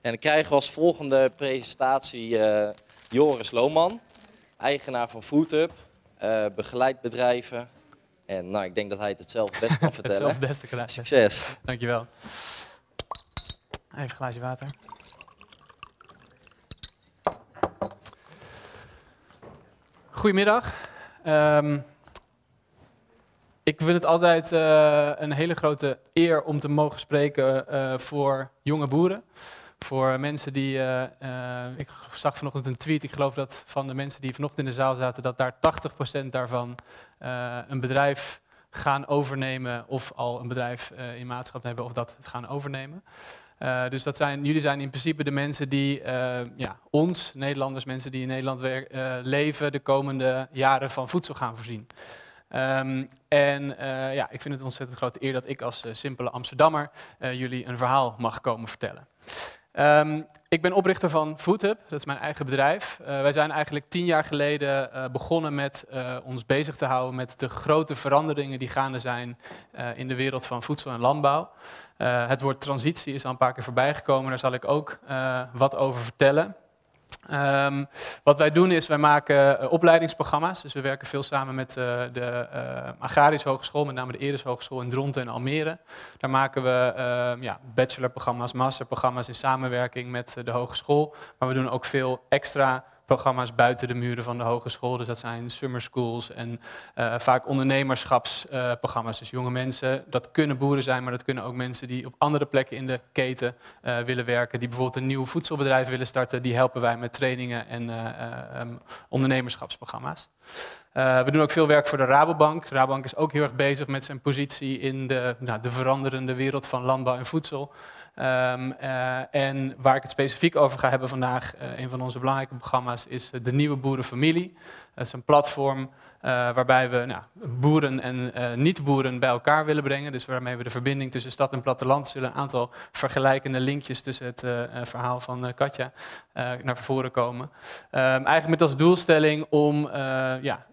En dan krijgen we als volgende presentatie uh, Joris Lohman, eigenaar van FoodHub, uh, begeleidt bedrijven. En nou, ik denk dat hij het zelf best kan vertellen. het zelf beste kan Succes. Dankjewel. Even een glaasje water. Goedemiddag. Um, ik vind het altijd uh, een hele grote eer om te mogen spreken uh, voor jonge boeren. Voor mensen die. Uh, ik zag vanochtend een tweet, ik geloof dat van de mensen die vanochtend in de zaal zaten, dat daar 80% daarvan een bedrijf gaan overnemen of al een bedrijf in maatschap hebben of dat gaan overnemen. Dus dat zijn, jullie zijn in principe de mensen die ja, ons, Nederlanders, mensen die in Nederland leven, de komende jaren van voedsel gaan voorzien. Um, en ja, ik vind het ontzettend grote eer dat ik als simpele Amsterdammer jullie een verhaal mag komen vertellen. Um, ik ben oprichter van FoodHub, dat is mijn eigen bedrijf. Uh, wij zijn eigenlijk tien jaar geleden uh, begonnen met uh, ons bezig te houden met de grote veranderingen die gaande zijn in de wereld van voedsel en landbouw. het woord transitie is al een paar keer voorbij gekomen, daar zal ik ook wat over vertellen. Um, wat wij doen is, wij maken uh, opleidingsprogramma's. Dus we werken veel samen met uh, de uh, Agrarische Hogeschool, met name de Eres Hogeschool in Dronten en Almere. Daar maken we ehm, ja, bachelorprogramma's, masterprogramma's in samenwerking met de hogeschool. Maar we doen ook veel extra programma's buiten de muren van de hogeschool. Dus dat zijn summer schools en uh, vaak ondernemerschapsprogramma's. Dus jonge mensen, dat kunnen boeren zijn, maar dat kunnen ook mensen die op andere plekken in de keten uh, willen werken. Die bijvoorbeeld een nieuw voedselbedrijf willen starten. Die helpen wij met trainingen en um, ondernemerschapsprogramma's. Uh, we doen ook veel werk voor de Rabobank. Rabobank is ook heel erg bezig met zijn positie in de, nou, de veranderende wereld van landbouw en voedsel. Um, uh, en waar ik het specifiek over ga hebben vandaag, uh, een van onze belangrijke programma's, is de Nieuwe Boerenfamilie. Dat is een platform waarbij we nou, boeren en niet-boeren bij elkaar willen brengen. Dus waarmee we de verbinding tussen stad en platteland zullen een aantal vergelijkende linkjes tussen het verhaal van Katja naar voren komen. Um, eigenlijk met als doelstelling om ja,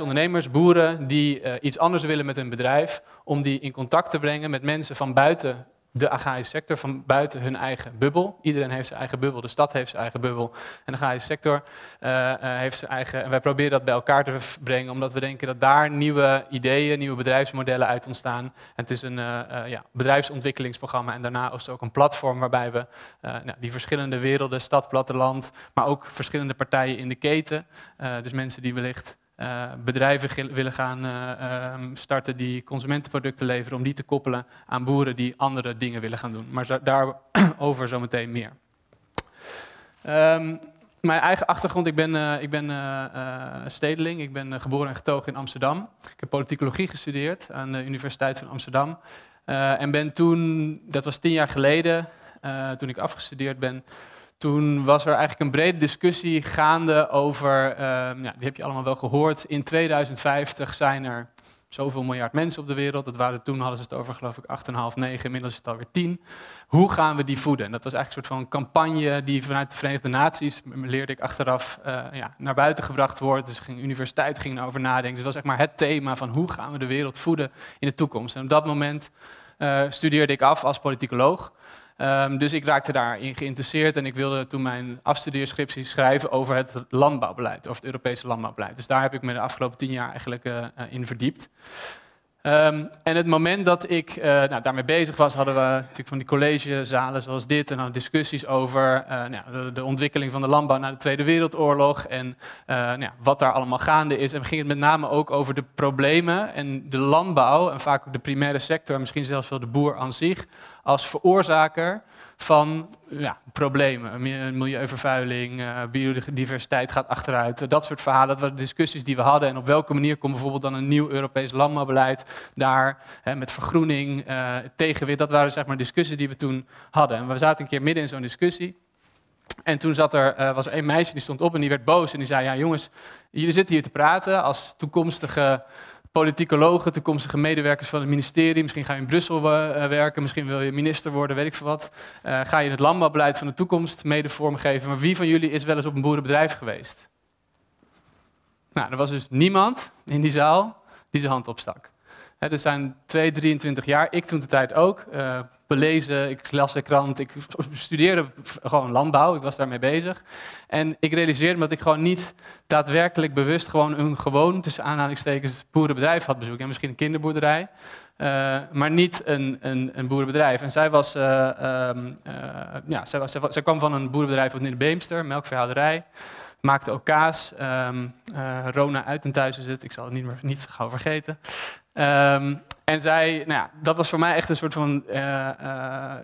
ondernemers, boeren die iets anders willen met hun bedrijf, om die in contact te brengen met mensen van buiten de agrarische sector van buiten hun eigen bubbel. Iedereen heeft zijn eigen bubbel, de stad heeft zijn eigen bubbel en de agrarische sector uh, uh, heeft zijn eigen. En wij proberen dat bij elkaar te brengen, omdat we denken dat daar nieuwe ideeën, nieuwe bedrijfsmodellen uit ontstaan. Het is een uh, ja, bedrijfsontwikkelingsprogramma en daarna is het ook een platform waarbij we nou, die verschillende werelden, stad, platteland, maar ook verschillende partijen in de keten, dus mensen die wellicht uh, bedrijven willen gaan uh, um, starten die consumentenproducten leveren, om die te koppelen aan boeren die andere dingen willen gaan doen. Maar daarover zometeen meer. Um, mijn eigen achtergrond, ik ben, uh, ik ben stedeling, ik ben geboren en getogen in Amsterdam. Ik heb politicologie gestudeerd aan de Universiteit van Amsterdam. en ben toen, dat was tien jaar geleden, toen ik afgestudeerd ben, toen was er eigenlijk een brede discussie gaande over, ja, die heb je allemaal wel gehoord, in 2050 zijn er zoveel miljard mensen op de wereld. Dat waren toen, hadden ze het over geloof ik 8,5, 9, inmiddels is het alweer 10. Hoe gaan we die voeden? En dat was eigenlijk een soort van campagne die vanuit de Verenigde Naties, leerde ik achteraf, uh, ja, naar buiten gebracht wordt. Dus de universiteit ging erover nadenken. Dus dat was zeg maar het thema van hoe gaan we de wereld voeden in de toekomst. En op dat moment uh, studeerde ik af als politicoloog. Um, dus ik raakte daarin geïnteresseerd en ik wilde toen mijn afstudeerscriptie schrijven over het landbouwbeleid, over het Europese landbouwbeleid. Dus daar heb ik me de afgelopen tien jaar eigenlijk uh, in verdiept. Um, en het moment dat ik uh, nou, daarmee bezig was, hadden we natuurlijk van die collegezalen zoals dit en dan discussies over uh, nou, de, de, ontwikkeling van de landbouw na de Tweede Wereldoorlog en uh, nou, wat daar allemaal gaande is. En we gingen het met name ook over de problemen en de landbouw en vaak ook de primaire sector, misschien zelfs wel de boer aan zich, als veroorzaker van ja, problemen. Milieuvervuiling, uh, biodiversiteit gaat achteruit. Dat soort verhalen, dat waren discussies die we hadden. En op welke manier komt bijvoorbeeld dan een nieuw Europees landbouwbeleid daar hè, met vergroening, uh, tegenwicht. Dat waren zeg maar discussies die we toen hadden. En we zaten een keer midden in zo'n discussie. En toen zat er, uh, was er een meisje die stond op en die werd boos. En die zei, ja jongens, jullie zitten hier te praten als toekomstige politicologen, toekomstige medewerkers van het ministerie. Misschien ga je in Brussel uh, werken, misschien wil je minister worden, weet ik veel wat. Uh, ga je het landbouwbeleid van de toekomst mede vormgeven. Maar wie van jullie is wel eens op een boerenbedrijf geweest? Nou, er was dus niemand in die zaal die zijn hand opstak. He, er zijn 2, 23 jaar, ik toen de tijd ook, uh, belezen, ik las de krant, ik studeerde gewoon landbouw, ik was daarmee bezig. En ik realiseerde me dat ik gewoon niet daadwerkelijk bewust gewoon een gewoon, tussen aanhalingstekens, boerenbedrijf had bezoekt. En misschien een kinderboerderij. Uh, maar niet een, een, een, boerenbedrijf. En zij, was, uh, um, uh, ja, zij, was, zij, kwam van een boerenbedrijf in de Beemster, melkveehouderij. Maakte ook kaas. Um, Rona Uitentuis is ik zal het niet, meer, niet gauw vergeten. Um, en zij, nou ja, dat was voor mij echt een soort van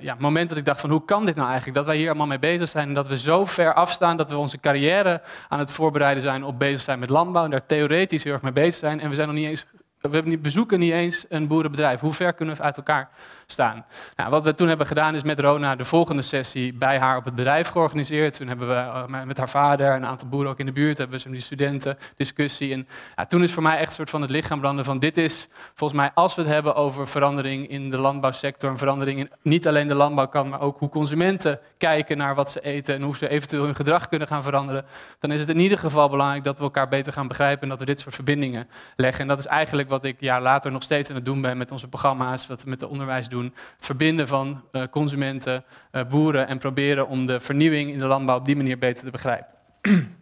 ja, moment dat ik dacht van hoe kan dit nou eigenlijk? Dat wij hier allemaal mee bezig zijn en dat we zo ver afstaan dat we onze carrière aan het voorbereiden zijn op bezig zijn met landbouw en daar theoretisch heel erg mee bezig zijn. En we zijn nog niet eens we bezoeken niet eens een boerenbedrijf. Hoe ver kunnen we uit elkaar staan? Nou, wat we toen hebben gedaan is met Rona de volgende sessie bij haar op het bedrijf georganiseerd. Toen hebben we eh, met haar vader en een aantal boeren ook in de buurt hebben we die studenten discussie. En ja, toen is voor mij echt een soort van het lichaam branden van dit is volgens mij als we het hebben over verandering in de landbouwsector, een verandering in niet alleen de landbouwkant, maar ook hoe consumenten kijken naar wat ze eten en hoe ze eventueel hun gedrag kunnen gaan veranderen. Dan is het in ieder geval belangrijk dat we elkaar beter gaan begrijpen en dat we dit soort verbindingen leggen. En dat is eigenlijk wat ik jaar later nog steeds aan het doen ben met onze programma's, wat we met het onderwijs doen. Het verbinden van uh, consumenten, uh, boeren en proberen om de vernieuwing in de landbouw op die manier beter te begrijpen.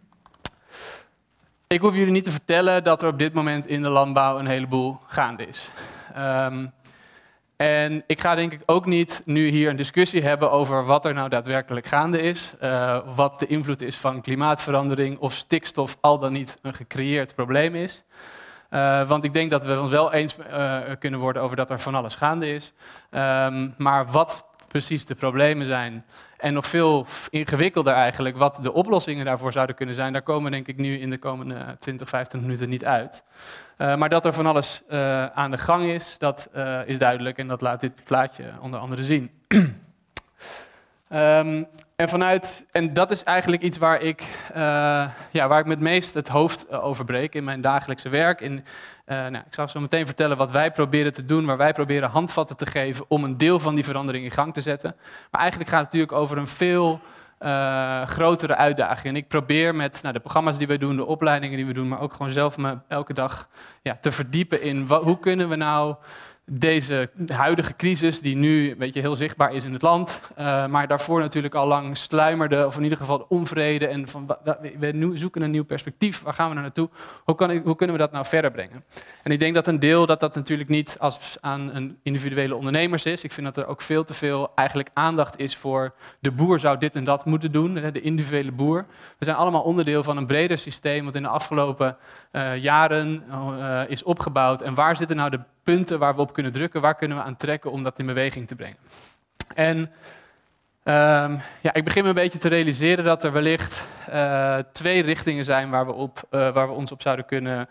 ik hoef jullie niet te vertellen dat er op dit moment in de landbouw een heleboel gaande is. Um, en ik ga denk ik ook niet nu hier een discussie hebben over wat er nou daadwerkelijk gaande is, uh, wat de invloed is van klimaatverandering of stikstof al dan niet een gecreëerd probleem is. Uh, want ik denk dat we ons wel eens uh, kunnen worden over dat er van alles gaande is. Um, maar wat precies de problemen zijn en nog veel ingewikkelder eigenlijk wat de oplossingen daarvoor zouden kunnen zijn, daar komen denk ik nu in de komende 20, 25 minuten niet uit. Uh, maar dat er van alles aan de gang is, dat is duidelijk en dat laat dit plaatje onder andere zien. um, En, vanuit, en dat is eigenlijk iets waar ik, uh, ja, waar ik met meest het hoofd eh, over breek in mijn dagelijkse werk. In, uh, nou, ik zal zo meteen vertellen wat wij proberen te doen, waar wij proberen handvatten te geven om een deel van die verandering in gang te zetten. Maar eigenlijk gaat het natuurlijk over een veel grotere uitdaging. En ik probeer met nou, de programma's die wij doen, de opleidingen die we doen, maar ook gewoon zelf me elke dag ja, te verdiepen in wat, hoe kunnen we nou deze huidige crisis, die nu weet je, heel zichtbaar is in het land, uh, maar daarvoor natuurlijk al lang sluimerde, of in ieder geval onvrede en van we zoeken een nieuw perspectief, waar gaan we naar naartoe, hoe, kan kunnen we dat nou verder brengen? En ik denk dat een deel dat dat natuurlijk niet als aan een individuele ondernemers is. Ik vind dat er ook veel te veel eigenlijk aandacht is voor de boer zou dit en dat moeten doen, de individuele boer. We zijn allemaal onderdeel van een breder systeem wat in de afgelopen uh, jaren uh, is opgebouwd. En waar zitten nou de punten waar we op kunnen drukken? Waar kunnen we aan trekken om dat in beweging te brengen? En um, ja, ik begin me een beetje te realiseren dat er wellicht uh, twee richtingen zijn waar we, op, waar we ons op zouden kunnen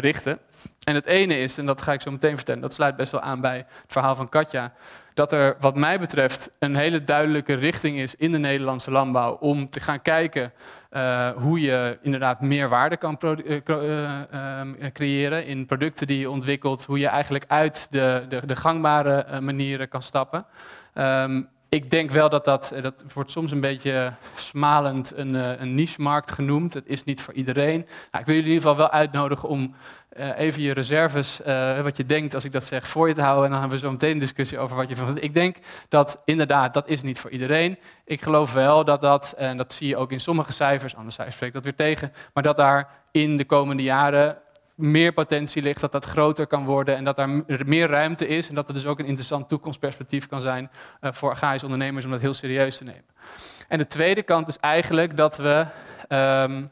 richten. En het ene is, en dat ga ik zo meteen vertellen, dat sluit best wel aan bij het verhaal van Katja dat er wat mij betreft een hele duidelijke richting is in de Nederlandse landbouw om te gaan kijken uh, hoe je inderdaad meer waarde kan uh, uh, creëren in producten die je ontwikkelt, hoe je eigenlijk uit de, de, de gangbare manieren kan stappen. Um, ik denk wel dat dat, dat wordt soms een beetje smalend een, een niche-markt genoemd. Het is niet voor iedereen. Nou, ik wil jullie in ieder geval wel uitnodigen om even je reserves, wat je denkt als ik dat zeg, voor je te houden. En dan hebben we zo meteen een discussie over wat je vindt. Ik denk dat inderdaad, dat is niet voor iedereen. Ik geloof wel dat dat, en dat zie je ook in sommige cijfers, andere cijfers spreek dat weer tegen, maar dat daar in de komende jaren meer potentie ligt, dat dat groter kan worden en dat daar meer ruimte is. En dat er dus ook een interessant toekomstperspectief kan zijn uh, voor agrarische ondernemers om dat heel serieus te nemen. En de tweede kant is eigenlijk dat we. Um,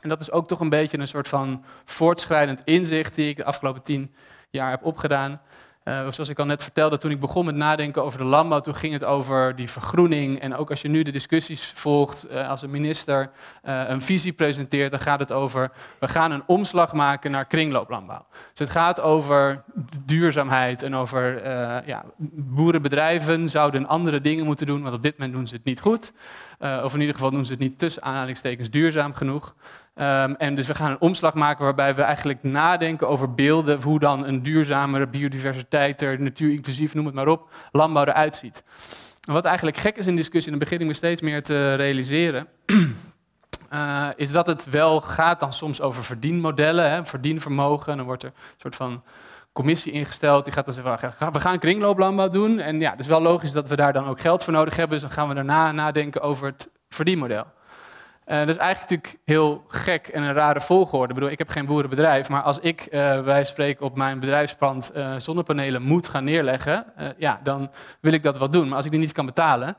en dat is ook toch een beetje een soort van voortschrijdend inzicht die ik de afgelopen tien jaar heb opgedaan. Uh, zoals ik al net vertelde, toen ik begon met nadenken over de landbouw, toen ging het over die vergroening. En ook als je nu de discussies volgt, uh, als een minister uh, een visie presenteert, dan gaat het over, we gaan een omslag maken naar kringlooplandbouw. Dus het gaat over duurzaamheid en over ja, boerenbedrijven zouden andere dingen moeten doen, want op dit moment doen ze het niet goed. of in ieder geval doen ze het niet tussen aanhalingstekens duurzaam genoeg. Um, en dus we gaan een omslag maken waarbij we eigenlijk nadenken over beelden, hoe dan een duurzamere biodiversiteit, er, natuur inclusief, noem het maar op, landbouw eruit ziet. En wat eigenlijk gek is in discussie, en dan begin me steeds meer te realiseren, uh, is dat het wel gaat dan soms over verdienmodellen, hè, verdienvermogen. En dan wordt er een soort van commissie ingesteld. Die gaat dan zeggen, we gaan kringlooplandbouw doen. En ja, het is wel logisch dat we daar dan ook geld voor nodig hebben. Dus dan gaan we daarna nadenken over het verdienmodel. Uh, dat is eigenlijk natuurlijk heel gek en een rare volgorde. Ik bedoel, ik heb geen boerenbedrijf, maar als ik, uh, wij spreken, op mijn bedrijfspand uh, zonnepanelen moet gaan neerleggen, ja, dan wil ik dat wel doen. Maar als ik die niet kan betalen,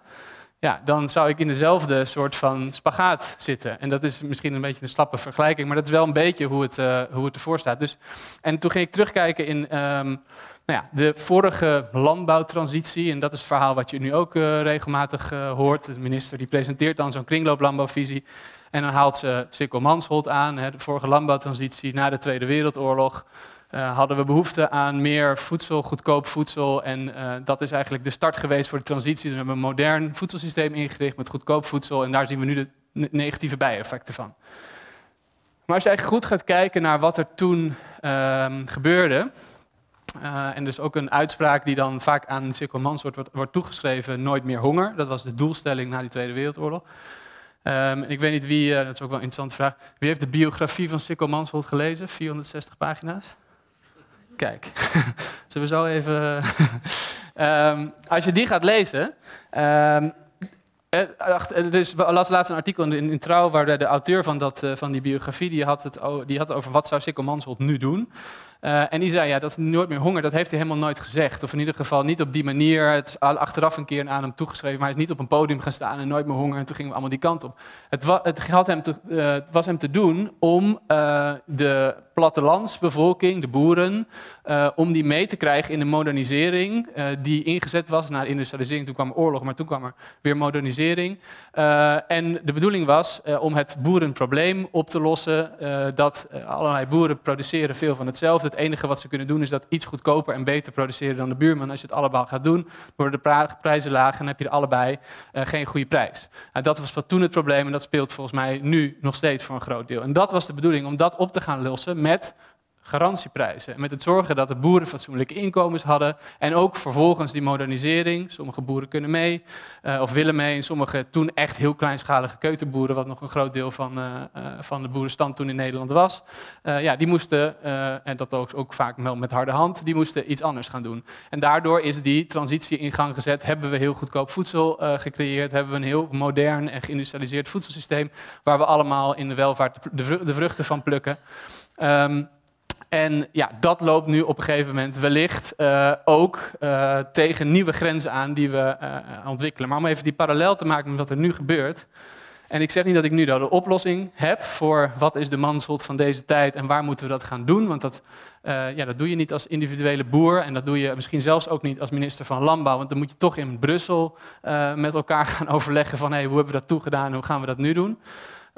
ja, dan zou ik in dezelfde soort van spagaat zitten. En dat is misschien een beetje een slappe vergelijking, maar dat is wel een beetje hoe het, hoe het ervoor staat. Dus, en toen ging ik terugkijken in um, nou ja, de vorige landbouwtransitie, en dat is het verhaal wat je nu ook uh, regelmatig uh, hoort. De minister die presenteert dan zo'n kringlooplandbouwvisie. En dan haalt ze Sikkel Mansholt aan. Hè, de vorige landbouwtransitie na de Tweede Wereldoorlog. Uh, hadden we behoefte aan meer voedsel, goedkoop voedsel. En dat is eigenlijk de start geweest voor de transitie. Dus we hebben een modern voedselsysteem ingericht met goedkoop voedsel. En daar zien we nu de negatieve bijeffecten van. Maar als je eigenlijk goed gaat kijken naar wat er toen ehm, gebeurde, uh, en dus ook een uitspraak die dan vaak aan Sikkel Mansholt wordt, wordt toegeschreven, nooit meer honger. Dat was de doelstelling na die Tweede Wereldoorlog. Um, ik weet niet wie, uh, dat is ook wel een interessante vraag, wie heeft de biografie van Sikkel Mansholt gelezen? 460 pagina's? Kijk, zullen we zo even... um, als je die gaat lezen... Um, las laatst een artikel in, in Trouw waar de, auteur van, dat, van die biografie die had, het, die had over wat zou Sikkel Mansholt nu doen. Uh, en die zei, ja, dat is nooit meer honger, dat heeft hij helemaal nooit gezegd. Of in ieder geval niet op die manier. Het is achteraf een keer aan hem toegeschreven, maar hij is niet op een podium gaan staan en nooit meer honger. En toen gingen we allemaal die kant op. Het, het, had hem het was hem te doen om uh, de plattelandsbevolking, de boeren, om die mee te krijgen in de modernisering die ingezet was na industrialisering. Toen kwam oorlog, maar toen kwam er weer modernisering. en de bedoeling was om het boerenprobleem op te lossen, dat allerlei boeren produceren veel van hetzelfde het enige wat ze kunnen doen is dat iets goedkoper en beter produceren dan de buurman. Als je het allemaal gaat doen, worden de prijzen laag en heb je er allebei uh, geen goede prijs. Nou, dat was wat toen het probleem en dat speelt volgens mij nu nog steeds voor een groot deel. En dat was de bedoeling om dat op te gaan lossen met garantieprijzen. Met het zorgen dat de boeren fatsoenlijke inkomens hadden. En ook vervolgens die modernisering. Sommige boeren kunnen mee uh, of willen mee. En sommige toen echt heel kleinschalige keuterboeren, wat nog een groot deel van, uh, uh, van de boerenstand toen in Nederland was. ja, die moesten, en dat ook, ook vaak met harde hand, die moesten iets anders gaan doen. En daardoor is die transitie in gang gezet. Hebben we heel goedkoop voedsel gecreëerd. Hebben we een heel modern en geïndustrialiseerd voedselsysteem. Waar we allemaal in de welvaart de, de vruchten van plukken. Um, en ja, dat loopt nu op een gegeven moment wellicht uh, ook uh, tegen nieuwe grenzen aan die we uh, ontwikkelen. Maar om even die parallel te maken met wat er nu gebeurt. En ik zeg niet dat ik nu de oplossing heb voor wat is de manshot van deze tijd en waar moeten we dat gaan doen. Want dat, ja, dat doe je niet als individuele boer en dat doe je misschien zelfs ook niet als minister van Landbouw. Want dan moet je toch in Brussel met elkaar gaan overleggen van hey, hoe hebben we dat toegedaan en hoe gaan we dat nu doen.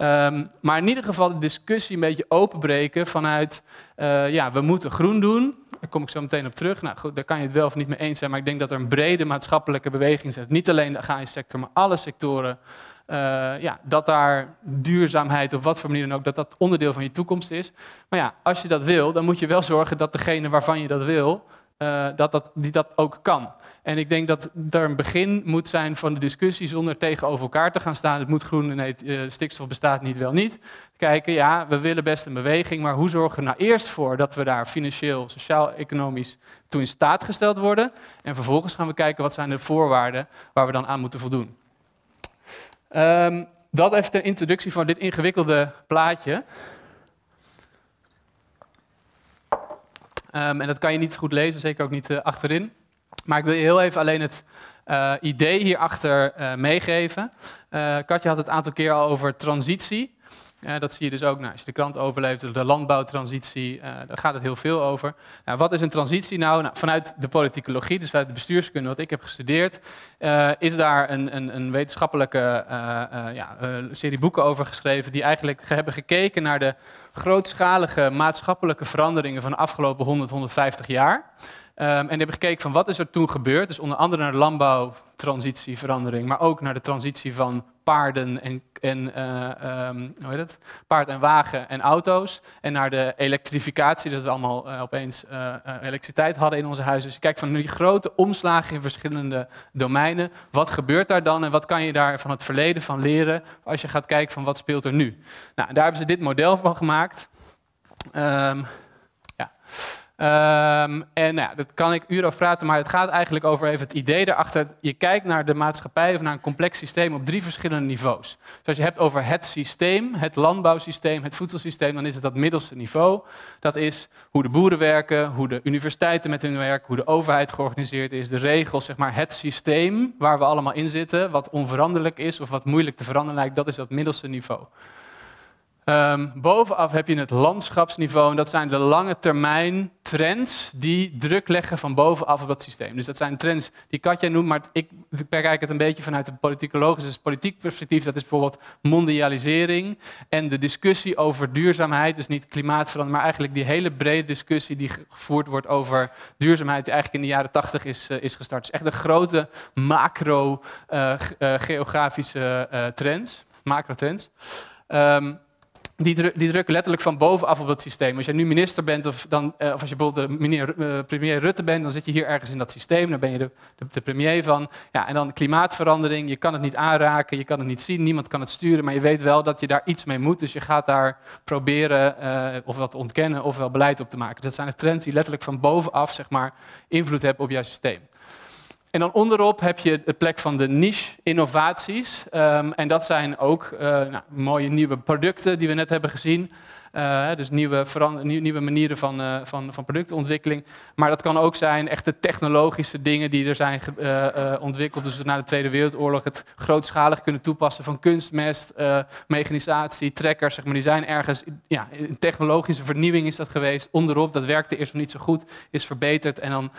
Um, maar in ieder geval de discussie een beetje openbreken vanuit, uh, ja, we moeten groen doen. Daar kom ik zo meteen op terug. Nou goed, daar kan je het wel of niet mee eens zijn, maar ik denk dat er een brede maatschappelijke beweging zit. Niet alleen de agrarische sector, maar alle sectoren. Uh, ja, dat daar duurzaamheid op wat voor manier dan ook, dat dat onderdeel van je toekomst is. Maar ja, als je dat wil, dan moet je wel zorgen dat degene waarvan je dat wil, uh, dat, dat die dat ook kan. En ik denk dat er een begin moet zijn van de discussie zonder tegenover elkaar te gaan staan. Het moet groen, nee, uh, stikstof bestaat niet, wel niet. Kijken, ja, we willen best een beweging, maar hoe zorgen we nou eerst voor dat we daar financieel, sociaal, economisch toe in staat gesteld worden? En vervolgens gaan we kijken wat zijn de voorwaarden waar we dan aan moeten voldoen. Um, dat even ter introductie van dit ingewikkelde plaatje. Um, en dat kan je niet goed lezen, zeker ook niet uh, achterin. Maar ik wil je heel even alleen het uh, idee hierachter uh, meegeven. Katja had het een aantal keer al over transitie. Uh, dat zie je dus ook nou, als je de krant overleeft, de landbouwtransitie, uh, daar gaat het heel veel over. Nou, wat is een transitie nou? nou? Vanuit de politicologie, dus vanuit de bestuurskunde wat ik heb gestudeerd, uh, is daar een, een, een wetenschappelijke ja, serie boeken over geschreven die eigenlijk hebben gekeken naar de grootschalige maatschappelijke veranderingen van de afgelopen 100, 150 jaar. Um, en die hebben gekeken van wat is er toen gebeurd. Dus onder andere naar de landbouwtransitieverandering, maar ook naar de transitie van paarden en, en uh, um, hoe heet het? paard en wagen en auto's. En naar de elektrificatie, dat we allemaal uh, opeens uh, elektriciteit hadden in onze huizen. Dus je kijkt van die grote omslagen in verschillende domeinen. Wat gebeurt daar dan en wat kan je daar van het verleden van leren als je gaat kijken van wat speelt er nu? Nou, daar hebben ze dit model van gemaakt. Um, ja. Ehm, en nou dat kan ik uren over praten, maar het gaat eigenlijk over even het idee daarachter. Je kijkt naar de maatschappij of naar een complex systeem op drie verschillende niveaus. Dus als je hebt over het systeem, het landbouwsysteem, het voedselsysteem, dan is het dat middelste niveau. Dat is hoe de boeren werken, hoe de universiteiten met hun werk, hoe de overheid georganiseerd is, de regels, zeg maar het systeem waar we allemaal in zitten, wat onveranderlijk is of wat moeilijk te veranderen lijkt, dat is dat middelste niveau. Ehm, bovenaf heb je het landschapsniveau en dat zijn de lange termijn trends die druk leggen van bovenaf op dat systeem. Dus dat zijn trends die Katja noemt, maar ik bekijk het een beetje vanuit een politicologisch, dus politiek perspectief. Dat is bijvoorbeeld mondialisering en de discussie over duurzaamheid, dus niet klimaatverandering, maar eigenlijk die hele brede discussie die gevoerd wordt over duurzaamheid, die eigenlijk in de jaren tachtig is, uh, is gestart. Dus echt een grote macro-geografische uh, uh, trends. Um, die, die, drukken letterlijk van bovenaf op het systeem. Als je nu minister bent of, dan, eh, of als je bijvoorbeeld de meneer, uh, premier Rutte bent, dan zit je hier ergens in dat systeem. Dan ben je de, de, premier van. Ja, en dan klimaatverandering. Je kan het niet aanraken, je kan het niet zien, niemand kan het sturen. Maar je weet wel dat je daar iets mee moet. Dus je gaat daar proberen uh, of wat te ontkennen of wel beleid op te maken. Dus dat zijn de trends die letterlijk van bovenaf zeg maar, invloed hebben op jouw systeem. En dan onderop heb je de plek van de niche-innovaties. Um, en dat zijn ook uh, nou, mooie nieuwe producten die we net hebben gezien. Uh, dus nieuwe, nieuwe manieren van, uh, van, van productontwikkeling. Maar dat kan ook zijn echte technologische dingen die er zijn uh, ontwikkeld. Dus na de Tweede Wereldoorlog het grootschalig kunnen toepassen van kunstmest, mechanisatie, trekkers. Zeg maar, die zijn ergens, ja, een technologische vernieuwing is dat geweest. Onderop, dat werkte eerst nog niet zo goed, is verbeterd. En dan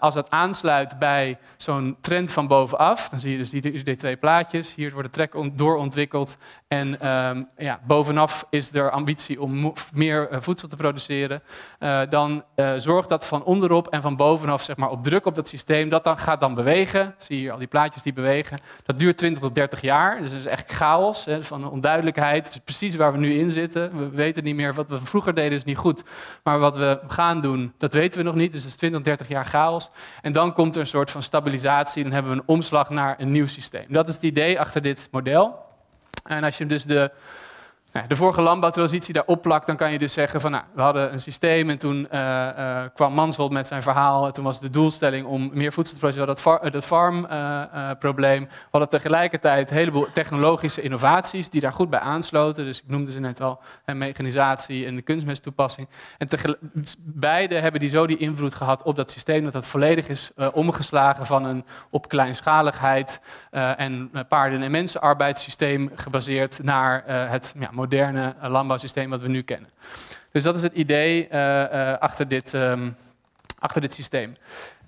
als dat aansluit bij zo'n trend van bovenaf, dan zie je dus die, twee plaatjes. Hier wordt de trek doorontwikkeld. En um, ja, bovenaf is er ambitie om meer eh, voedsel te produceren, uh, dan uh, zorgt dat van onderop en van bovenaf zeg maar, op druk op dat systeem, dat dan, gaat dan bewegen. Zie je hier al die plaatjes die bewegen. Dat duurt 20 tot 30 jaar, dus dat is echt chaos, hè, van onduidelijkheid. Is precies waar we nu in zitten. We weten niet meer, wat we vroeger deden is niet goed, maar wat we gaan doen, dat weten we nog niet. Dus het is 20 30 jaar chaos. En dan komt er een soort van stabilisatie, dan hebben we een omslag naar een nieuw systeem. Dat is het idee achter dit model. En als je dus de de vorige landbouwtransitie daarop plakt, dan kan je dus zeggen van nou, we hadden een systeem en toen uh, uh, kwam Manshold met zijn verhaal. En toen was de doelstelling om meer voedsel te produceren. Dat, far, dat farmprobleem. Uh, we hadden tegelijkertijd een heleboel technologische innovaties die daar goed bij aansloten. Dus ik noemde ze net al, mechanisatie en de kunstmesttoepassing. En dus beide hebben die zo die invloed gehad op dat systeem dat dat volledig is omgeslagen van een op kleinschaligheid en paarden- en mensenarbeidssysteem gebaseerd naar het ja, moderne landbouwsysteem wat we nu kennen. Dus dat is het idee uh, uh, achter, dit, um, achter dit systeem.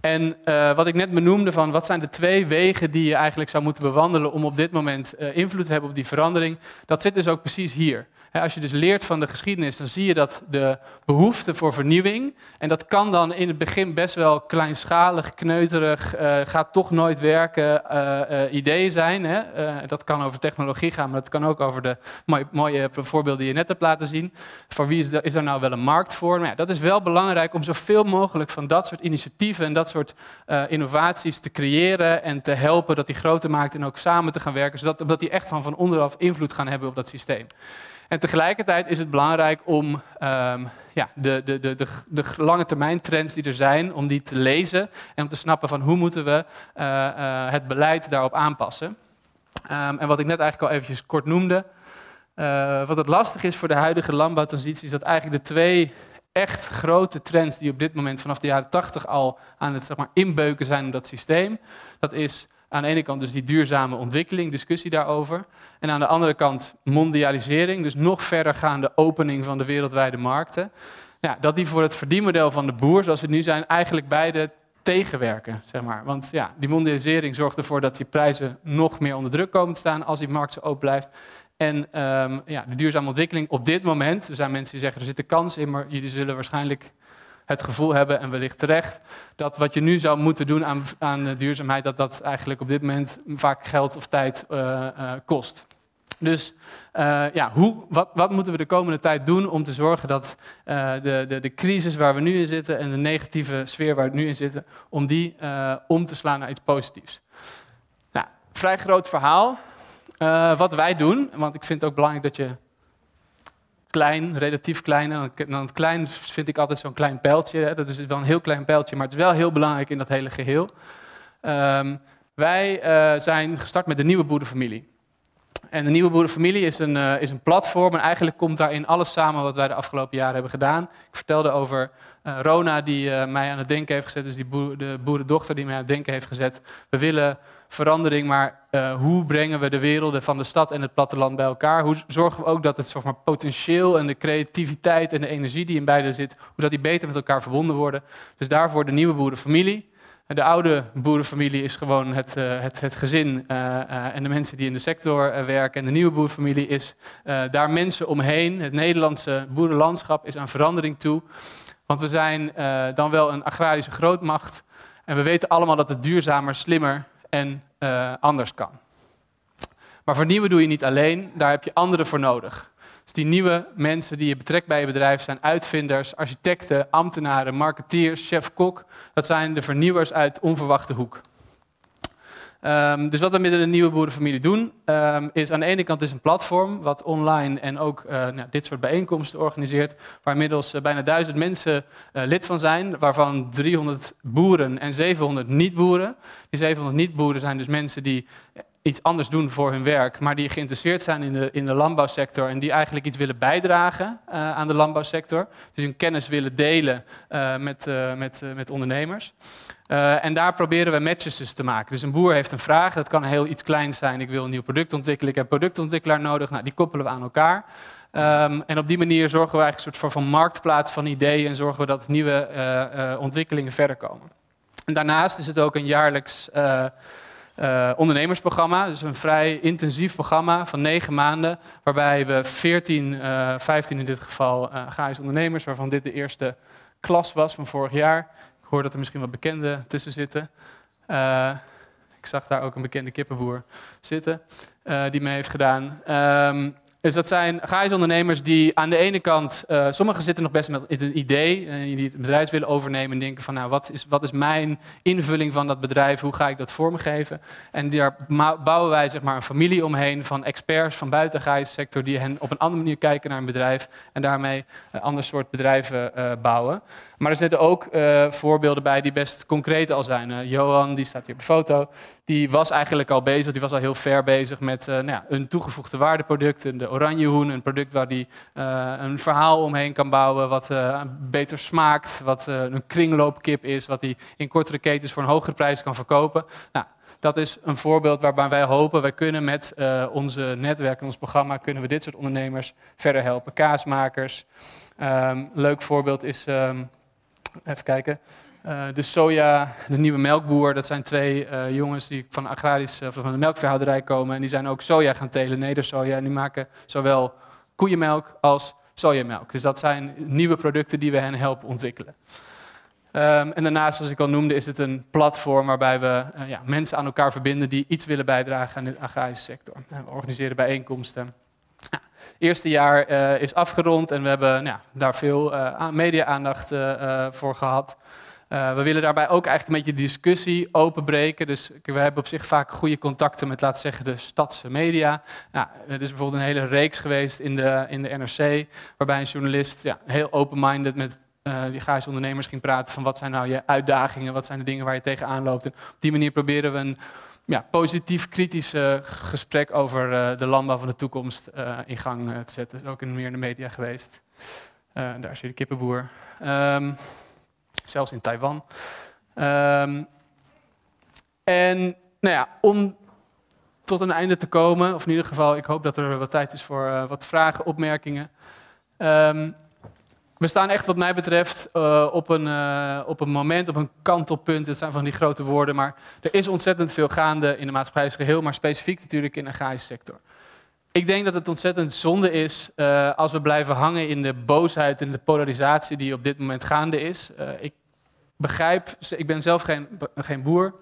En wat ik net benoemde van wat zijn de twee wegen die je eigenlijk zou moeten bewandelen om op dit moment invloed te hebben op die verandering, dat zit dus ook precies hier. Als je dus leert van de geschiedenis, dan zie je dat de behoefte voor vernieuwing, en dat kan dan in het begin best wel kleinschalig, kneuterig, uh, gaat toch nooit werken, uh, ideeën zijn. Hè? dat kan over technologie gaan, maar dat kan ook over de mooie, mooie voorbeelden die je net hebt laten zien. Voor wie is, is er nou wel een markt voor? Maar ja, dat is wel belangrijk om zoveel mogelijk van dat soort initiatieven en dat soort innovaties te creëren en te helpen dat die groter maakt en ook samen te gaan werken, zodat dat die echt van onderaf invloed gaan hebben op dat systeem. En tegelijkertijd is het belangrijk om um, ja, de, de, de, de, lange termijn trends die er zijn, om die te lezen en om te snappen van hoe moeten we uh, uh, het beleid daarop aanpassen. Um, en wat ik net eigenlijk al eventjes kort noemde, uh, wat het lastig is voor de huidige landbouwtransitie, is dat eigenlijk de twee echt grote trends die op dit moment vanaf de jaren 80 al aan het zeg maar, inbeuken zijn in dat systeem, dat is aan de ene kant dus die duurzame ontwikkeling, discussie daarover. En aan de andere kant mondialisering, dus nog verdergaande opening van de wereldwijde markten. Ja, dat die voor het verdienmodel van de boer, zoals we nu zijn, eigenlijk beide tegenwerken. Zeg maar. Want ja, die mondialisering zorgt ervoor dat die prijzen nog meer onder druk komen te staan als die markt zo open blijft. En um, ja, de duurzame ontwikkeling op dit moment, er zijn mensen die zeggen er zit een kans in, maar jullie zullen waarschijnlijk het gevoel hebben, en wellicht terecht, dat wat je nu zou moeten doen aan, aan duurzaamheid, dat dat eigenlijk op dit moment vaak geld of tijd uh, uh, kost. Dus uh, ja, hoe, wat, wat, moeten we de komende tijd doen om te zorgen dat de, de, de, crisis waar we nu in zitten en de negatieve sfeer waar we nu in zitten, om die om te slaan naar iets positiefs? Nou, vrij groot verhaal. wat wij doen, want ik vind het ook belangrijk dat je klein, relatief klein. En dan, klein vind ik altijd zo'n klein pijltje. Hè. Dat is wel een heel klein pijltje, maar het is wel heel belangrijk in dat hele geheel. Ehm, wij eh, zijn gestart met de Nieuwe Boerenfamilie. En de Nieuwe Boerenfamilie is een, uh, is een platform en eigenlijk komt daarin alles samen wat wij de afgelopen jaren hebben gedaan. Ik vertelde over uh, Rona die mij aan het denken heeft gezet, dus die boer, de boerendochter die mij aan het denken heeft gezet. We willen verandering, maar uh, hoe brengen we de werelden van de stad en het platteland bij elkaar? Hoe zorgen we ook dat het zeg potentieel en de creativiteit en de energie die in beide zit, hoe dat die beter met elkaar verbonden worden? Dus daarvoor de nieuwe boerenfamilie. De oude boerenfamilie is gewoon het, uh, het, het gezin uh, en de mensen die in de sector werken. En de nieuwe boerenfamilie is daar mensen omheen. Het Nederlandse boerenlandschap is aan verandering toe. Want we zijn dan wel een agrarische grootmacht. En we weten allemaal dat het duurzamer, slimmer en uh, anders kan. Maar vernieuwen doe je niet alleen, daar heb je anderen voor nodig. Dus die nieuwe mensen die je betrekt bij je bedrijf zijn uitvinders, architecten, ambtenaren, marketeers, chef-kok. Dat zijn de vernieuwers uit onverwachte hoek. Um, dus wat we met de nieuwe boerenfamilie doen, um, is aan de ene kant is een platform wat online en ook uh, nou, dit soort bijeenkomsten organiseert, waar inmiddels uh, bijna duizend mensen uh, lid van zijn, waarvan 300 boeren en 700 niet-boeren. Die 700 niet-boeren zijn dus mensen die iets anders doen voor hun werk, maar die geïnteresseerd zijn in de, in de landbouwsector en die eigenlijk iets willen bijdragen uh, aan de landbouwsector. Dus hun kennis willen delen uh, met, uh, met, met ondernemers. en daar proberen we matches dus te maken. Dus een boer heeft een vraag, dat kan heel iets kleins zijn. Ik wil een nieuw product ontwikkelen, ik heb een productontwikkelaar nodig. Nou, die koppelen we aan elkaar. Um, en op die manier zorgen we eigenlijk een soort van, van marktplaats van ideeën en zorgen we dat nieuwe ontwikkelingen verder komen. En daarnaast is het ook een jaarlijks uh, ondernemersprogramma. Dus een vrij intensief programma van negen maanden, waarbij we 14, uh, 15 in dit geval, uh, ondernemers, waarvan dit de eerste klas was van vorig jaar. Ik hoor dat er misschien wat bekenden tussen zitten. Uh, ik zag daar ook een bekende kippenboer zitten, die mee heeft gedaan. Um, dus dat zijn GAIS-ondernemers die aan de ene kant, uh, sommigen zitten nog best met een idee, uh, die het bedrijf willen overnemen en denken van nou wat is, wat is mijn invulling van dat bedrijf, hoe ga ik dat vormgeven? En daar bouwen wij zeg maar een familie omheen van experts van buiten de GAIS-sector die hen op een andere manier kijken naar een bedrijf en daarmee een ander soort bedrijven bouwen. Maar er zitten ook uh, voorbeelden bij die best concreet al zijn. Uh, Johan, die staat hier op de foto, die was eigenlijk al bezig, die was al heel ver bezig met uh, nou ja, een toegevoegde waardeproduct, de oranjehoen, een product waar die een verhaal omheen kan bouwen, wat beter smaakt, wat een kringloopkip is, wat hij in kortere ketens voor een hogere prijs kan verkopen. Nou, dat is een voorbeeld waarbij wij hopen, wij kunnen met onze netwerk en ons programma, kunnen we dit soort ondernemers verder helpen. Kaasmakers. Um, leuk voorbeeld is um, Even kijken. Uh, de soja, de nieuwe melkboer, dat zijn twee uh, jongens die van, uh, van de melkveehouderij komen. En die zijn ook soja gaan telen, nedersoja. En die maken zowel koeienmelk als sojamelk. Dus dat zijn nieuwe producten die we hen helpen ontwikkelen. Um, en daarnaast, zoals ik al noemde, is het een platform waarbij we ja, mensen aan elkaar verbinden die iets willen bijdragen aan de agrarische sector. We organiseren bijeenkomsten. Nou, eerste jaar uh, is afgerond en we hebben nou, daar veel uh, media-aandacht uh, voor gehad. we willen daarbij ook eigenlijk een beetje discussie openbreken. Dus we hebben op zich vaak goede contacten met, laten zeggen, de stadse media. Nou, er is bijvoorbeeld een hele reeks geweest in de, in de NRC, waarbij een journalist ja, heel open-minded met uh, die ondernemers ging praten van wat zijn nou je uitdagingen, wat zijn de dingen waar je tegenaan loopt. Op die manier proberen we een ja, positief kritisch uh, gesprek over uh, de landbouw van de toekomst uh, in gang te zetten. Ook in meer de media geweest. daar zie je de kippenboer. Um, zelfs in Taiwan. Um, en nou ja, om tot een einde te komen, of in ieder geval, ik hoop dat er wat tijd is voor wat vragen, opmerkingen. Um, we staan echt, wat mij betreft, uh, op, een, uh, op een moment, op een kantelpunt. Het zijn van die grote woorden, maar er is ontzettend veel gaande in de maatschappij als geheel, maar specifiek natuurlijk in de agrarische sector. Ik denk dat het ontzettend zonde is uh, als we blijven hangen in de boosheid en de polarisatie die op dit moment gaande is. ik begrijp, ik ben zelf geen, geen boer,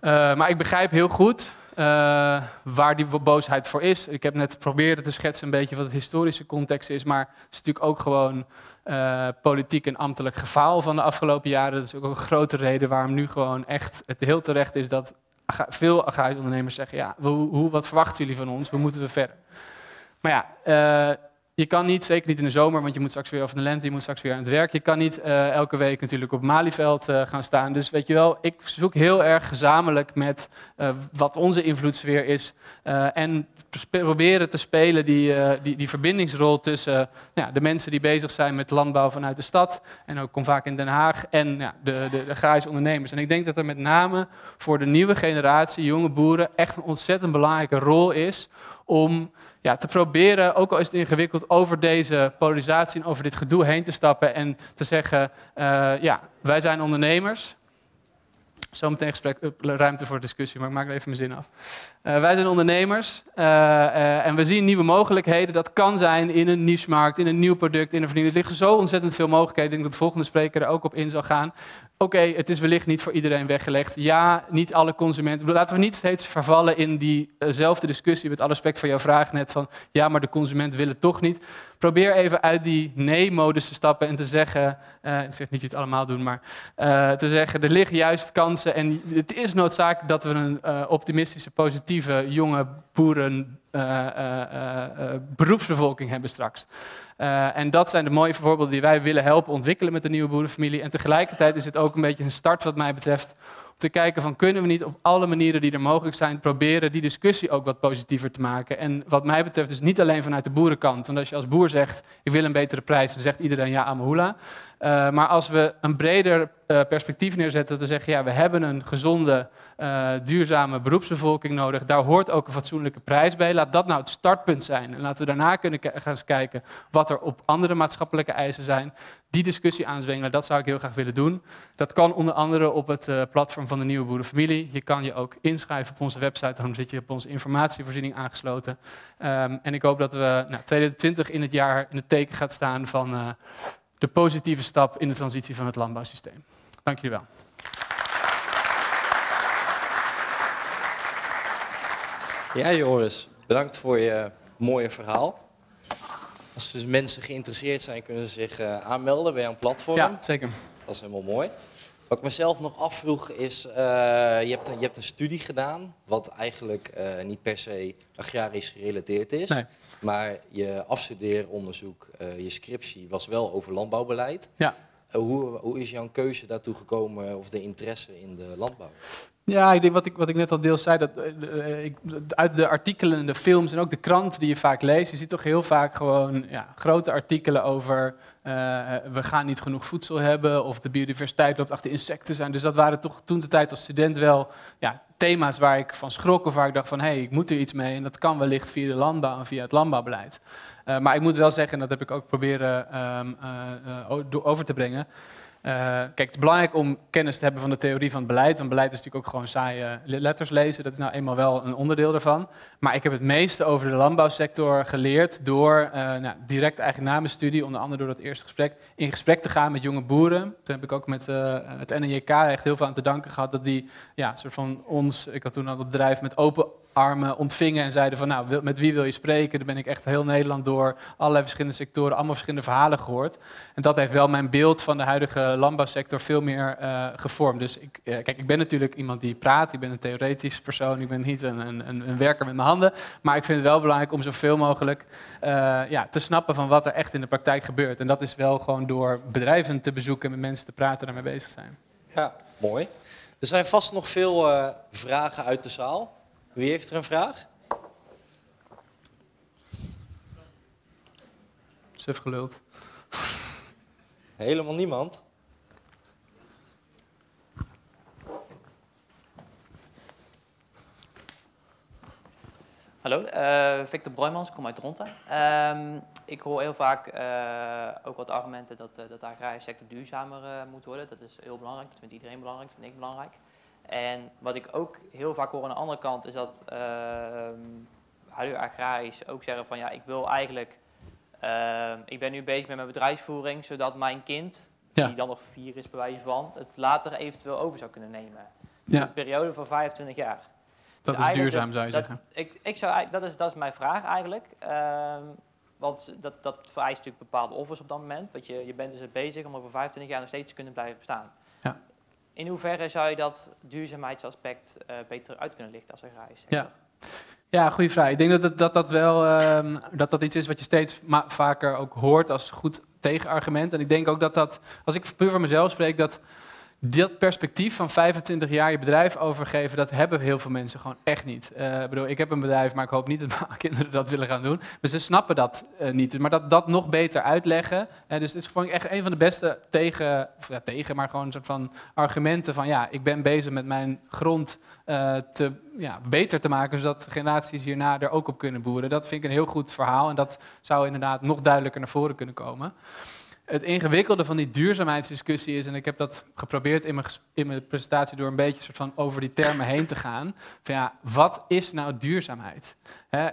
maar ik begrijp heel goed uh, waar die boosheid voor is. Ik heb net proberen te schetsen een beetje wat het historische context is, maar het is natuurlijk ook gewoon uh, politiek en ambtelijk gefaal van de afgelopen jaren. Dat is ook een grote reden waarom nu gewoon echt het heel terecht is dat veel agrarische ondernemers zeggen, ja, hoe, hoe, wat verwachten jullie van ons? Hoe moeten we verder? Maar ja, uh, je kan niet, zeker niet in de zomer, want je moet straks weer, of in de lente, je moet straks weer aan het werk. Je kan niet eh, elke week natuurlijk op Malieveld uh, gaan staan. Dus weet je wel, ik zoek heel erg gezamenlijk met uh, wat onze invloedssfeer is. en proberen te spelen die, die, die verbindingsrol tussen ja, de mensen die bezig zijn met landbouw vanuit de stad. En ook kom vaak in Den Haag. En ja, de, de, de ondernemers. En ik denk dat er met name voor de nieuwe generatie, jonge boeren, echt een ontzettend belangrijke rol is om ja, te proberen, ook al is het ingewikkeld, over deze polarisatie en over dit gedoe heen te stappen en te zeggen, uh, ja, wij zijn ondernemers. Zometeen gesprek, ruimte voor discussie, maar ik maak even mijn zin af. Uh, wij zijn ondernemers en we zien nieuwe mogelijkheden. Dat kan zijn in een niche-markt, in een nieuw product, in een vernieuwing. Er liggen zo ontzettend veel mogelijkheden. Ik denk dat de volgende spreker er ook op in zal gaan. Oké, het is wellicht niet voor iedereen weggelegd. Ja, niet alle consumenten. Laten we niet steeds vervallen in diezelfde discussie. Met alle respect voor jouw vraag net van... ja, maar de consument wil het toch niet. Probeer even uit die nee-modus te stappen en te zeggen... Uh, ik zeg niet dat je het allemaal doen, maar uh, te zeggen... er liggen juist kansen en het is noodzakelijk dat we een uh, optimistische, positieve, jonge boeren... beroepsbevolking hebben straks. En dat zijn de mooie voorbeelden die wij willen helpen ontwikkelen met de nieuwe boerenfamilie. En tegelijkertijd is het ook een beetje een start wat mij betreft om te kijken van kunnen we niet op alle manieren die er mogelijk zijn proberen die discussie ook wat positiever te maken. En wat mij betreft dus niet alleen vanuit de boerenkant. Want als je als boer zegt ik wil een betere prijs, dan zegt iedereen ja Amahula. Uh, maar als we een breder uh, perspectief neerzetten, te zeggen ja we hebben een gezonde uh, duurzame beroepsbevolking nodig. Daar hoort ook een fatsoenlijke prijs bij. Laat dat nou het startpunt zijn. En laten we daarna kunnen gaan eens kijken wat er op andere maatschappelijke eisen zijn. Die discussie aanzwengelen, dat zou ik heel graag willen doen. Dat kan onder andere op het platform van de Nieuwe Boerenfamilie. Je kan je ook inschrijven op onze website, daarom zit je op onze informatievoorziening aangesloten. Um, en ik hoop dat we nou, 2020 in het jaar in het teken gaat staan van de positieve stap in de transitie van het landbouwsysteem. Dank jullie wel. Ja, Joris, bedankt voor je mooie verhaal. Als dus mensen geïnteresseerd zijn, kunnen ze zich uh, aanmelden bij een platform. Ja, zeker. Dat is helemaal mooi. Wat ik mezelf nog afvroeg is, uh, je, hebt een, je hebt een studie gedaan, wat eigenlijk uh, niet per se agrarisch gerelateerd is. Nee. Maar je afstudeeronderzoek, je scriptie, was wel over landbouwbeleid. Ja. hoe, hoe is jouw keuze daartoe gekomen, of de interesse in de landbouw? Ja, ik denk wat ik, wat ik net al deels zei, dat uh, ik, uit de artikelen en de films en ook de krant die je vaak leest, je ziet toch heel vaak gewoon ja, grote artikelen over uh, we gaan niet genoeg voedsel hebben of de biodiversiteit loopt achter insecten zijn. Dus dat waren toch toen de tijd als student wel ja, thema's waar ik van schrok of waar ik dacht van hé, hey, ik moet er iets mee en dat kan wellicht via de landbouw en via het landbouwbeleid. Uh, maar ik moet wel zeggen, en dat heb ik ook proberen um, over te brengen, uh, kijk, het is belangrijk om kennis te hebben van de theorie van het beleid. Want beleid is natuurlijk ook gewoon saaie letters lezen. Dat is nou eenmaal wel een onderdeel daarvan. Maar ik heb het meeste over de landbouwsector geleerd door uh, nou, direct eigenlijk na mijn studie, onder andere door dat eerste gesprek, in gesprek te gaan met jonge boeren. Toen heb ik ook met uh, het NNJK echt heel veel aan te danken gehad dat die, ja, soort van ons, ik had toen al het bedrijf met open armen ontvingen en zeiden van nou, met wie wil je spreken? Daar ben ik echt heel Nederland door, allerlei verschillende sectoren, allemaal verschillende verhalen gehoord. En dat heeft wel mijn beeld van de huidige landbouwsector veel meer uh, gevormd. Dus ik, kijk, ik ben natuurlijk iemand die praat, ik ben een theoretisch persoon, ik ben niet een, een, een werker met mijn handen. Maar ik vind het wel belangrijk om zoveel mogelijk uh, ja, te snappen van wat er echt in de praktijk gebeurt. En dat is wel gewoon door bedrijven te bezoeken en met mensen te praten daarmee bezig zijn. Ja, mooi. Er zijn vast nog veel vragen uit de zaal. Wie heeft er een vraag? Suf geluld. Helemaal niemand? Hallo, uh, Victor Broijmans, ik kom uit Dronten. Uh, ik hoor heel vaak uh, ook wat argumenten dat, uh, dat de agrarische sector duurzamer moet worden. Dat is heel belangrijk, dat vindt iedereen belangrijk, dat vind ik belangrijk. En wat ik ook heel vaak hoor aan de andere kant is dat uh, agrarisch ook zeggen van ja, ik wil eigenlijk, uh, ik ben nu bezig met mijn bedrijfsvoering, zodat mijn kind, ja. die dan nog vier is bij wijze van, het later eventueel over zou kunnen nemen. Dus Ja. een periode van 25 jaar. Dat Dus is duurzaam, eigenlijk zou je dat, zeggen. Ik, ik zou, dat, is, dat is mijn vraag eigenlijk. Ehm, want dat, dat vereist natuurlijk bepaalde offers op dat moment. Want je, je bent dus bezig om over 25 jaar nog steeds te kunnen blijven bestaan. Ja. In hoeverre zou je dat duurzaamheidsaspect eh, beter uit kunnen lichten als agrarisch sector? Ja. Ja, goede vraag. Ik denk dat dat, dat, dat wel ehm, dat dat iets is wat je steeds vaker ook hoort als goed tegenargument. En ik denk ook dat dat, als ik puur voor mezelf spreek, dat dat perspectief van 25 jaar je bedrijf overgeven, dat hebben heel veel mensen gewoon echt niet. Eh, ik bedoel, ik heb een bedrijf, maar ik hoop niet dat mijn kinderen dat willen gaan doen. Maar ze snappen dat eh, niet. Maar dat, dat nog beter uitleggen. dus het is gewoon echt een van de beste tegen, ja, tegen, maar gewoon een soort van argumenten van ja, ik ben bezig met mijn grond eh, te, ja, beter te maken, zodat generaties hierna er ook op kunnen boeren. Dat vind ik een heel goed verhaal en dat zou inderdaad nog duidelijker naar voren kunnen komen. Het ingewikkelde van die duurzaamheidsdiscussie is, en ik heb dat geprobeerd in mijn, in mijn presentatie door een beetje soort van over die termen heen te gaan. Van ja, wat is nou duurzaamheid?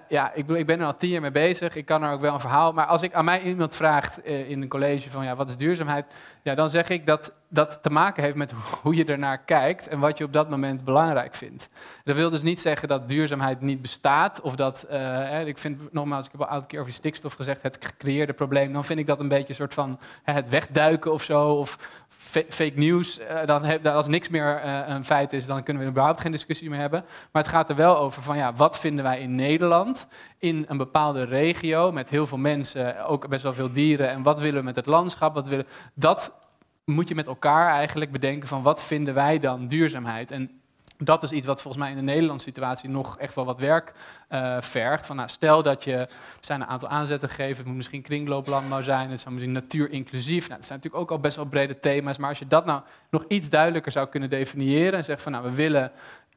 Ja, ik, bedoel, ik ben er al tien jaar mee bezig, ik kan er ook wel een verhaal. Maar als ik aan mij iemand vraagt eh, in een college van ja, wat is duurzaamheid? Ja, dan zeg ik dat dat te maken heeft met hoe je ernaar kijkt en wat je op dat moment belangrijk vindt. Dat wil dus niet zeggen dat duurzaamheid niet bestaat. Of dat, eh, ik vind, nogmaals, ik heb al een keer over stikstof gezegd, het gecreëerde probleem. Dan vind ik dat een beetje een soort van het wegduiken of zo. Of fa- fake news. Eh, dan heb, als niks meer eh, een feit is, dan kunnen we überhaupt geen discussie meer hebben. Maar het gaat er wel over van, ja, wat vinden wij in Nederland, in een bepaalde regio, met heel veel mensen, ook best wel veel dieren. En wat willen we met het landschap? Wat willen, dat moet je met elkaar eigenlijk bedenken van, wat vinden wij dan duurzaamheid? En dat is iets wat volgens mij in de Nederlandse situatie nog echt wel wat werk eh, vergt. Van, nou, stel dat je, er zijn een aantal aanzetten gegeven, het moet misschien kringlooplandbouw zijn, het zou misschien natuurinclusief. Nou, dat zijn natuurlijk ook al best wel brede thema's, maar als je dat nou nog iets duidelijker zou kunnen definiëren en zeggen van, nou, we willen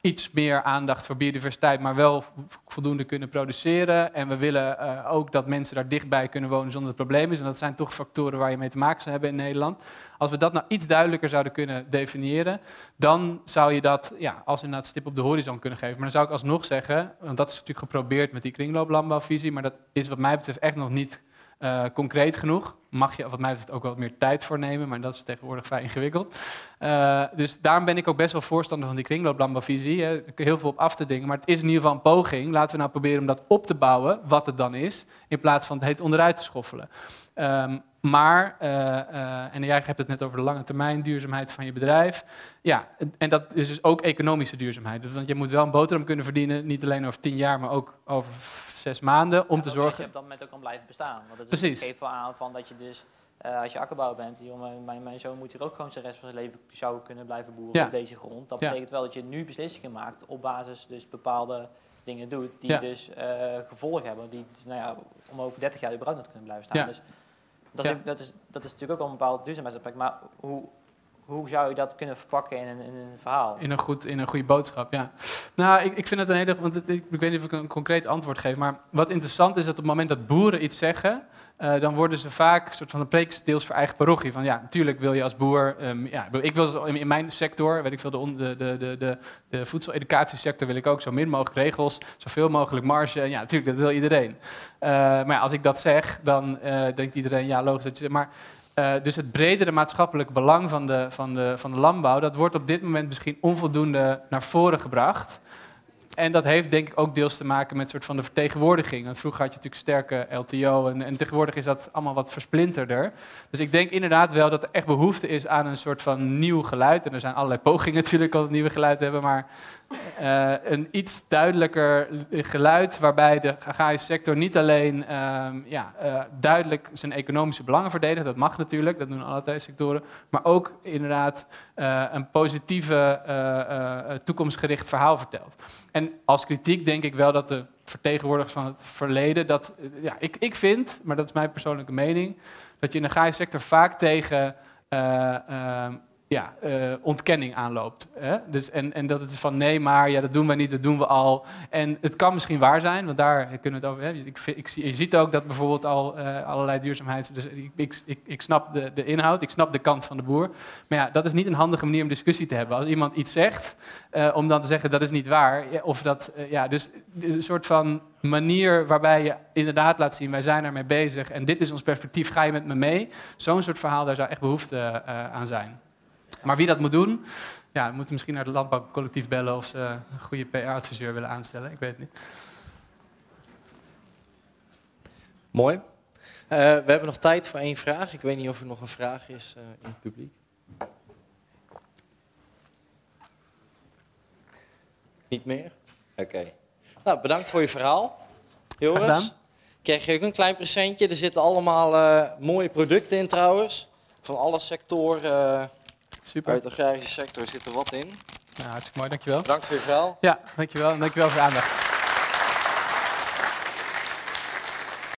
iets meer aandacht voor biodiversiteit, maar wel voldoende kunnen produceren. En we willen eh, ook dat mensen daar dichtbij kunnen wonen zonder het probleem. En dat zijn toch factoren waar je mee te maken zou hebben in Nederland. Als we dat nou iets duidelijker zouden kunnen definiëren, dan zou je dat ja, als inderdaad stip op de horizon kunnen geven. Maar dan zou ik alsnog zeggen, want dat is natuurlijk geprobeerd met die kringlooplandbouwvisie, maar dat is wat mij betreft echt nog niet eh, concreet genoeg. Mag je wat mij betreft ook wel wat meer tijd voor nemen, maar dat is tegenwoordig vrij ingewikkeld. Uh, dus daarom ben ik ook best wel voorstander van die kringlooplandbouwvisie. Hè. Heel veel op af te dingen, maar het is in ieder geval een poging. Laten we nou proberen om dat op te bouwen, wat het dan is, in plaats van het heet onderuit te schoffelen. Um, maar, uh, uh, en jij hebt het net over de lange termijn duurzaamheid van je bedrijf. Ja, en dat is dus ook economische duurzaamheid. Dus, want je moet wel een boterham kunnen verdienen, niet alleen over tien jaar, maar ook over zes maanden, om Ja, te dat zorgen... je op dat moment ook kan blijven bestaan. Want het Precies. geeft wel aan van dat je dus, eh, als je akkerbouwer bent, joh, mijn, mijn, zoon moet hier ook gewoon zijn rest van zijn leven zou kunnen blijven boeren Ja. op deze grond. Dat Ja. betekent wel dat je nu beslissingen maakt op basis dus bepaalde dingen doet die dus gevolgen hebben, die dus, nou ja, om over 30 jaar überhaupt nog kunnen blijven staan. Dus dat is, Ja. dat, is, dat is natuurlijk ook al een bepaald duurzaamheidsaspect, maar hoe, hoe zou je dat kunnen verpakken in een, in een verhaal? In een, goed, in een goede boodschap, ja. Nou, ik, ik vind het een hele... Want het- ik, ik weet niet of ik een concreet antwoord geef, maar wat interessant is dat op het moment dat boeren iets zeggen, eh, dan worden ze vaak soort van een preek deels voor eigen parochie. Van ja, natuurlijk wil je als boer... ehm, ja, ik wil in, mijn sector, weet ik veel, de, de, de, de, de, voedseleducatiesector wil ik ook zo min mogelijk regels, zoveel mogelijk marge. En ja, natuurlijk, dat wil iedereen. Eh, maar als ik dat zeg, dan eh, denkt iedereen, ja, logisch dat je... Maar dus het bredere maatschappelijk belang van de, van, de, van de landbouw, dat wordt op dit moment misschien onvoldoende naar voren gebracht. En dat heeft denk ik ook deels te maken met soort van de vertegenwoordiging. Want vroeger had je natuurlijk sterke LTO en, en tegenwoordig is dat allemaal wat versplinterder. Dus ik denk inderdaad wel dat er echt behoefte is aan een soort van nieuw geluid. En er zijn allerlei pogingen natuurlijk om het nieuwe geluid te hebben, maar eh, een iets duidelijker geluid waarbij de agrarische sector niet alleen ehm, ja, eh, duidelijk zijn economische belangen verdedigt, dat mag natuurlijk, dat doen alle sectoren, maar ook inderdaad eh, een positieve, toekomstgericht verhaal vertelt. En als kritiek denk ik wel dat de vertegenwoordigers van het verleden, dat, ja, ik, ik vind, maar dat is mijn persoonlijke mening, dat je in de agrarische sector vaak tegen eh, ehm, ja, eh, ontkenning aanloopt. Hè? Dus, en, en dat het is van nee, maar ja, dat doen we niet, dat doen we al. En het kan misschien waar zijn, want daar kunnen we het over hebben. Ik, ik, je ziet ook dat bijvoorbeeld al eh, allerlei duurzaamheids... Dus ik, ik, ik, snap de, de inhoud, ik snap de kant van de boer. Maar ja, dat is niet een handige manier om discussie te hebben. Als iemand iets zegt, eh, om dan te zeggen dat is niet waar. Of dat, ja, dus een soort van manier waarbij je inderdaad laat zien, wij zijn ermee bezig en dit is ons perspectief, ga je met me mee? Zo'n soort verhaal, daar zou echt behoefte eh, aan zijn. Maar wie dat moet doen, ja, we moeten misschien naar het landbouwcollectief bellen of ze een goede PR-adviseur willen aanstellen. Ik weet het niet. Mooi. Eh, we hebben nog tijd voor één vraag. Ik weet niet of er nog een vraag is eh, in het publiek. Niet meer? Oké. Nou, bedankt voor je verhaal. Joris. Krijg je ook een klein presentje. Er zitten allemaal eh, mooie producten in trouwens. Van alle sectoren eh, Super. uit de agrarische sector zit er wat in. Nou, hartstikke mooi, dankjewel. Bedankt voor je verhaal. Ja, dankjewel. En dankjewel voor de aandacht.